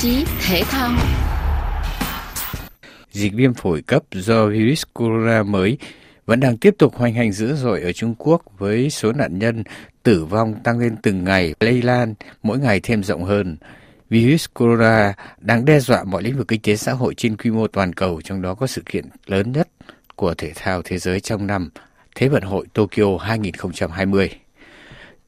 chí thể thao. Dịch viêm phổi cấp do virus corona mới vẫn đang tiếp tục hoành hành dữ dội ở Trung Quốc với số nạn nhân tử vong tăng lên từng ngày, lây lan mỗi ngày thêm rộng hơn. Virus corona đang đe dọa mọi lĩnh vực kinh tế xã hội trên quy mô toàn cầu, trong đó có sự kiện lớn nhất của thể thao thế giới trong năm Thế vận hội Tokyo 2020.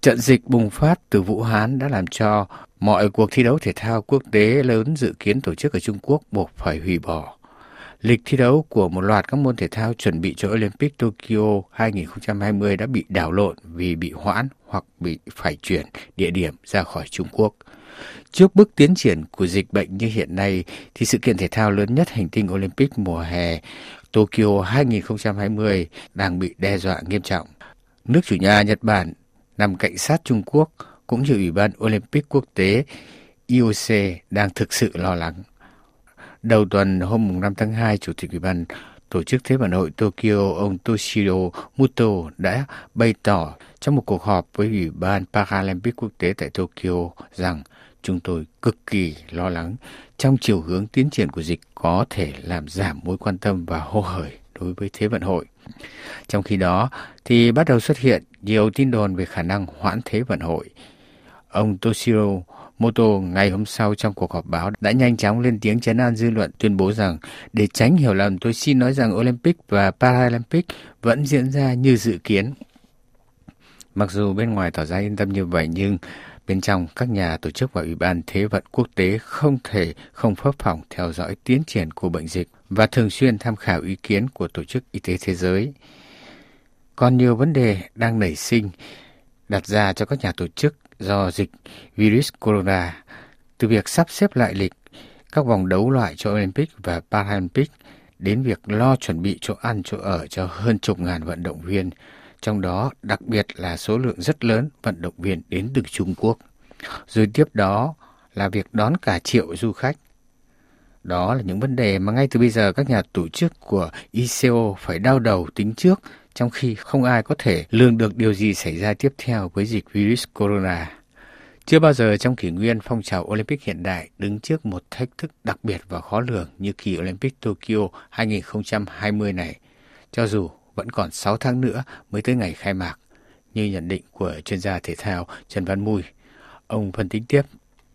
Trận dịch bùng phát từ Vũ Hán đã làm cho mọi cuộc thi đấu thể thao quốc tế lớn dự kiến tổ chức ở Trung Quốc buộc phải hủy bỏ. Lịch thi đấu của một loạt các môn thể thao chuẩn bị cho Olympic Tokyo 2020 đã bị đảo lộn vì bị hoãn hoặc bị phải chuyển địa điểm ra khỏi Trung Quốc. Trước bước tiến triển của dịch bệnh như hiện nay, thì sự kiện thể thao lớn nhất hành tinh Olympic mùa hè Tokyo 2020 đang bị đe dọa nghiêm trọng. Nước chủ nhà Nhật Bản nằm cạnh sát Trung Quốc cũng như Ủy ban Olympic quốc tế IOC đang thực sự lo lắng. Đầu tuần hôm 5 tháng 2, Chủ tịch Ủy ban Tổ chức Thế vận hội Tokyo ông Toshiro Muto đã bày tỏ trong một cuộc họp với Ủy ban Paralympic quốc tế tại Tokyo rằng chúng tôi cực kỳ lo lắng trong chiều hướng tiến triển của dịch có thể làm giảm mối quan tâm và hô hởi đối với Thế vận hội. Trong khi đó, thì bắt đầu xuất hiện nhiều tin đồn về khả năng hoãn Thế vận hội. Ông Toshiro Moto ngày hôm sau trong cuộc họp báo đã nhanh chóng lên tiếng chấn an dư luận, tuyên bố rằng để tránh hiểu lầm, tôi xin nói rằng Olympic và Paralympic vẫn diễn ra như dự kiến. Mặc dù bên ngoài tỏ ra yên tâm như vậy, nhưng bên trong các nhà tổ chức và Ủy ban Thế vận quốc tế không thể không phấp phỏng theo dõi tiến triển của bệnh dịch và thường xuyên tham khảo ý kiến của Tổ chức Y tế Thế giới. Còn nhiều vấn đề đang nảy sinh đặt ra cho các nhà tổ chức do dịch virus corona, từ việc sắp xếp lại lịch các vòng đấu loại cho Olympic và Paralympic đến việc lo chuẩn bị chỗ ăn chỗ ở cho hơn chục ngàn vận động viên, trong đó đặc biệt là số lượng rất lớn vận động viên đến từ Trung Quốc. Rồi tiếp đó là việc đón cả triệu du khách. Đó là những vấn đề mà ngay từ bây giờ các nhà tổ chức của ICO phải đau đầu tính trước trong khi không ai có thể lường được điều gì xảy ra tiếp theo với dịch virus corona. Chưa bao giờ trong kỷ nguyên phong trào Olympic hiện đại đứng trước một thách thức đặc biệt và khó lường như kỳ Olympic Tokyo 2020 này, cho dù vẫn còn 6 tháng nữa mới tới ngày khai mạc, như nhận định của chuyên gia thể thao Trần Văn Mui. Ông phân tích tiếp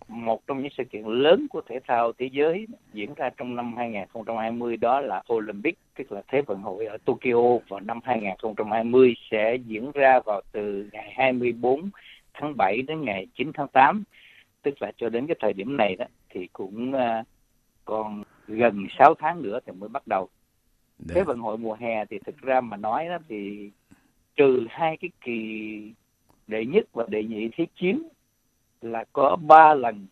một trong những sự kiện lớn của thể thao thế giới diễn ra trong năm 2020 đó là Olympic, tức là Thế vận hội ở Tokyo vào năm 2020 sẽ diễn ra vào từ ngày 24 tháng 7 đến ngày 9 tháng 8, tức là cho đến cái thời điểm này đó thì cũng uh, còn gần 6 tháng nữa thì mới bắt đầu. Đấy. Thế vận hội mùa hè thì thực ra mà nói đó thì trừ hai cái kỳ đệ nhất và đệ nhị thế chiến là có ba lần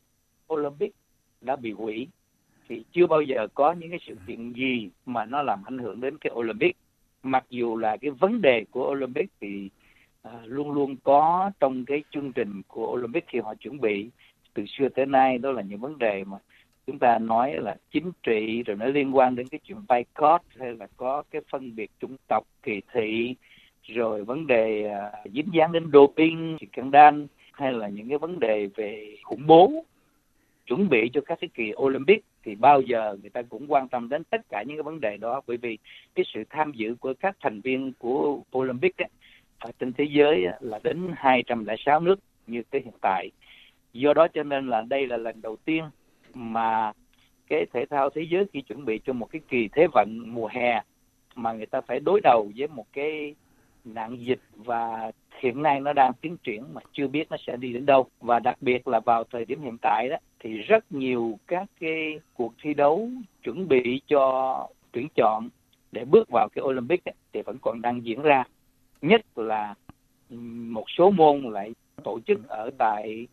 Olympic đã bị hủy thì chưa bao giờ có những cái sự kiện gì mà nó làm ảnh hưởng đến cái Olympic mặc dù là cái vấn đề của Olympic thì À, luôn luôn có trong cái chương trình của Olympic khi họ chuẩn bị từ xưa tới nay. Đó là những vấn đề mà chúng ta nói là chính trị rồi nó liên quan đến cái chuyện boycott hay là có cái phân biệt chủng tộc kỳ thị rồi vấn đề uh, dính dáng đến doping scandal hay là những cái vấn đề về khủng bố chuẩn bị cho các cái kỳ Olympic thì bao giờ người ta cũng quan tâm đến tất cả những cái vấn đề đó. Bởi vì cái sự tham dự của các thành viên của Olympic ấy, thế giới là đến 206 nước như tới hiện tại. Do đó cho nên là đây là lần đầu tiên mà cái thể thao thế giới khi chuẩn bị cho một cái kỳ thế vận mùa hè mà người ta phải đối đầu với một cái nạn dịch và hiện nay nó đang tiến triển mà chưa biết nó sẽ đi đến đâu và đặc biệt là vào thời điểm hiện tại đó thì rất nhiều các cái cuộc thi đấu chuẩn bị cho tuyển chọn để bước vào cái Olympic ấy, thì vẫn còn đang diễn ra nhất là một số môn lại tổ chức ở tại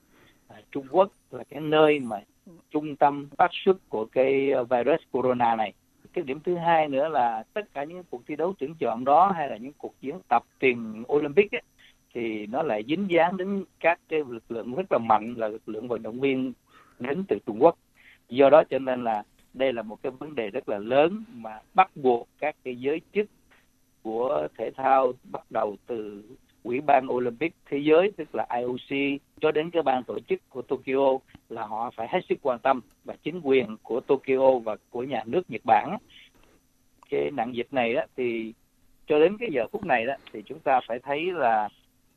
à, Trung Quốc là cái nơi mà trung tâm phát xuất của cái virus corona này cái điểm thứ hai nữa là tất cả những cuộc thi đấu tuyển chọn đó hay là những cuộc diễn tập tiền Olympic ấy, thì nó lại dính dáng đến các cái lực lượng rất là mạnh là lực lượng vận động viên đến từ Trung Quốc. Do đó cho nên là đây là một cái vấn đề rất là lớn mà bắt buộc các cái giới chức của thể thao bắt đầu từ Ủy ban Olympic thế giới, tức là IOC cho đến cái ban tổ chức của Tokyo là họ phải hết sức quan tâm và chính quyền của Tokyo và của nhà nước Nhật Bản. Cái nạn dịch này đó thì cho đến cái giờ phút này đó thì chúng ta phải thấy là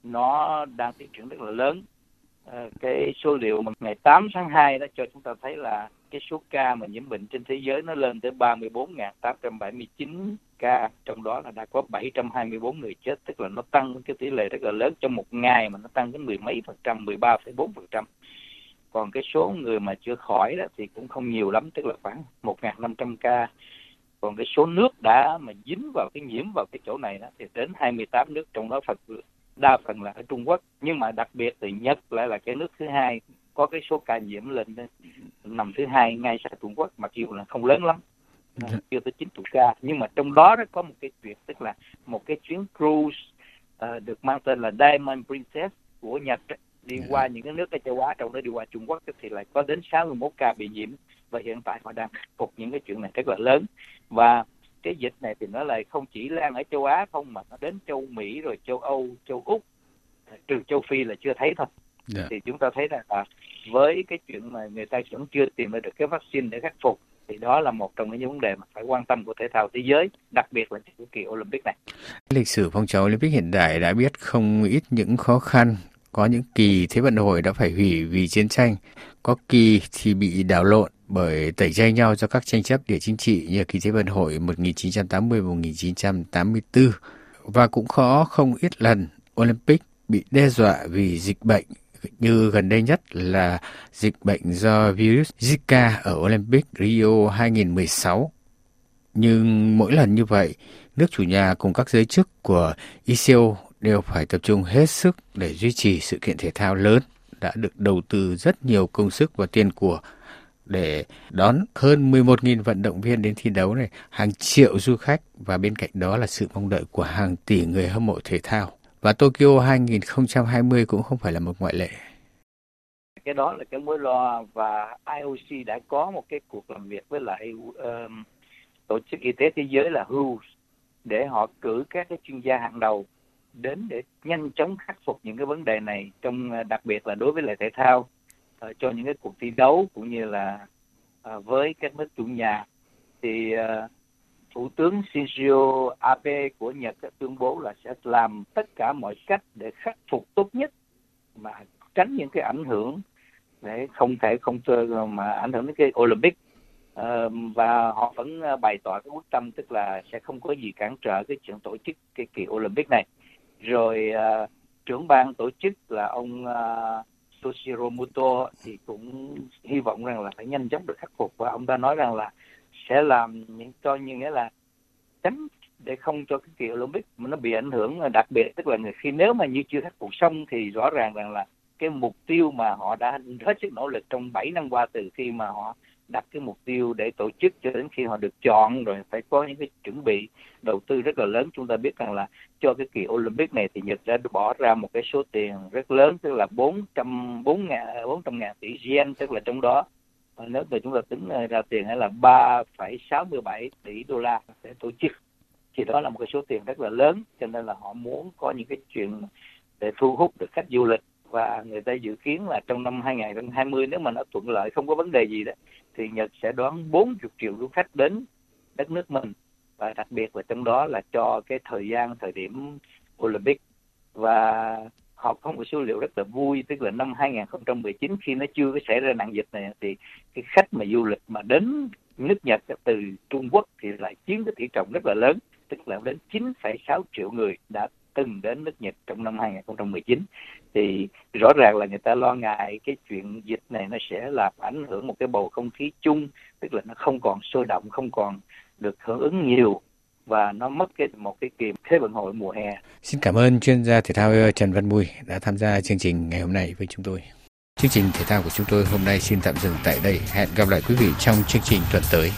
nó đang tiến triển rất là lớn. Ờ, cái số liệu mà ngày 8 tháng 2 đó cho chúng ta thấy là cái số ca mà nhiễm bệnh trên thế giới nó lên tới 34.879 ca trong đó là đã có 724 người chết tức là nó tăng cái tỷ lệ rất là lớn. Trong một ngày mà nó tăng đến mười mấy phần trăm 13,4 phần trăm. Còn cái số người mà chưa khỏi đó thì cũng không nhiều lắm tức là khoảng 1.500 ca. Còn cái số nước đã mà dính vào cái nhiễm vào cái chỗ này đó thì đến 28 nước trong đó phần đa phần là ở Trung Quốc. Nhưng mà đặc biệt thì Nhật lại là cái nước thứ hai có cái số ca nhiễm lên nằm thứ hai ngay sau Trung Quốc mặc dù là không lớn lắm dạ. chưa tới 90 ca nhưng mà trong đó, đó có một cái chuyện tức là một cái chuyến cruise uh, được mang tên là Diamond Princess của Nhật đi yeah. Dạ. qua những cái nước ở châu Á trong đó đi qua Trung Quốc thì lại có đến 61 ca bị nhiễm và hiện tại họ đang khắc phục những cái chuyện này rất là lớn và cái dịch này thì nó lại không chỉ lan ở châu Á không mà nó đến châu Mỹ rồi châu Âu châu Úc trừ châu Phi là chưa thấy thôi yeah. Dạ. thì chúng ta thấy rằng là với cái chuyện mà người ta vẫn chưa tìm ra được cái vaccine để khắc phục thì đó là một trong những vấn đề mà phải quan tâm của thể thao thế giới, đặc biệt là trong kỳ Olympic này. Lịch sử phong trào Olympic hiện đại đã biết không ít những khó khăn, có những kỳ Thế vận hội đã phải hủy vì chiến tranh, có kỳ thì bị đảo lộn bởi tẩy chay nhau do các tranh chấp địa chính trị như kỳ Thế vận hội 1980-1984 và cũng khó không ít lần Olympic bị đe dọa vì dịch bệnh như gần đây nhất là dịch bệnh do virus Zika ở Olympic Rio 2016. Nhưng mỗi lần như vậy, nước chủ nhà cùng các giới chức của ICO đều phải tập trung hết sức để duy trì sự kiện thể thao lớn đã được đầu tư rất nhiều công sức và tiền của để đón hơn 11.000 vận động viên đến thi đấu này, hàng triệu du khách và bên cạnh đó là sự mong đợi của hàng tỷ người hâm mộ thể thao. Và Tokyo 2020 cũng không phải là một ngoại lệ. Cái đó là cái mối lo và IOC đã có một cái cuộc làm việc với lại um, tổ chức y tế thế giới là WHO để họ cử các cái chuyên gia hàng đầu đến để nhanh chóng khắc phục những cái vấn đề này trong ờ, đặc biệt là đối với lại thể thao uh, cho những cái cuộc thi đấu cũng như là uh, với các nước chủ nhà thì uh, Thủ tướng Shinzo Abe của Nhật đã tuyên bố là sẽ làm tất cả mọi cách để khắc phục tốt nhất mà tránh những cái ảnh hưởng để không thể không mà ảnh hưởng đến cái Olympic. Ờ, và họ vẫn ờ, bày tỏ cái quyết tâm tức là sẽ không có gì cản trở cái chuyện tổ chức cái kỳ Olympic này. Rồi ờ, trưởng ban tổ chức là ông Toshiro Muto thì cũng hy vọng rằng là phải nhanh chóng được khắc phục. Và ông ta nói rằng là sẽ làm những cho như nghĩa là tránh để không cho cái kỳ Olympic mà nó bị ảnh hưởng đặc biệt, tức là khi nếu mà như chưa khắc phục xong thì rõ ràng rằng là cái mục tiêu mà họ đã hết sức nỗ lực trong 7 năm qua từ khi mà họ đặt cái mục tiêu để tổ chức cho đến khi họ được chọn, rồi phải có những cái chuẩn bị đầu tư rất là lớn. Chúng ta biết rằng là cho cái kỳ Olympic này thì Nhật đã bỏ ra một cái số tiền rất lớn, tức là 400 4 ngàn 400 ngàn tỷ yen, tức là trong đó Ờ, nếu mà chúng ta tính ờ, ra tiền là 3,67 tỷ đô la để tổ chức thì đó là một cái số tiền rất là lớn cho nên là họ muốn có những cái chuyện để thu hút được khách du lịch. Và người ta dự kiến là trong năm 2020 nếu mà nó thuận lợi không có vấn đề gì đó thì Nhật sẽ đón 40 triệu du khách đến đất nước mình. Và đặc biệt là trong đó là cho cái thời gian thời điểm Olympic. Và họ có một số liệu rất là vui tức là năm 2019 khi nó chưa có xảy ra nạn dịch này thì cái khách mà du lịch mà đến nước Nhật từ Trung Quốc thì lại chiếm cái tỷ trọng rất là lớn tức là đến 9,6 triệu người đã từng đến nước Nhật trong năm 2019 thì rõ ràng là người ta lo ngại cái chuyện dịch này nó sẽ làm ảnh hưởng một cái bầu không khí chung tức là nó không còn sôi động không còn được hưởng ứng nhiều và nó mất cái, một cái kỳ thế vận hội mùa hè. Xin cảm ơn chuyên gia thể thao Trần Văn Bùi đã tham gia chương trình ngày hôm nay với chúng tôi. Chương trình thể thao của chúng tôi hôm nay xin tạm dừng tại đây. Hẹn gặp lại quý vị trong chương trình tuần tới.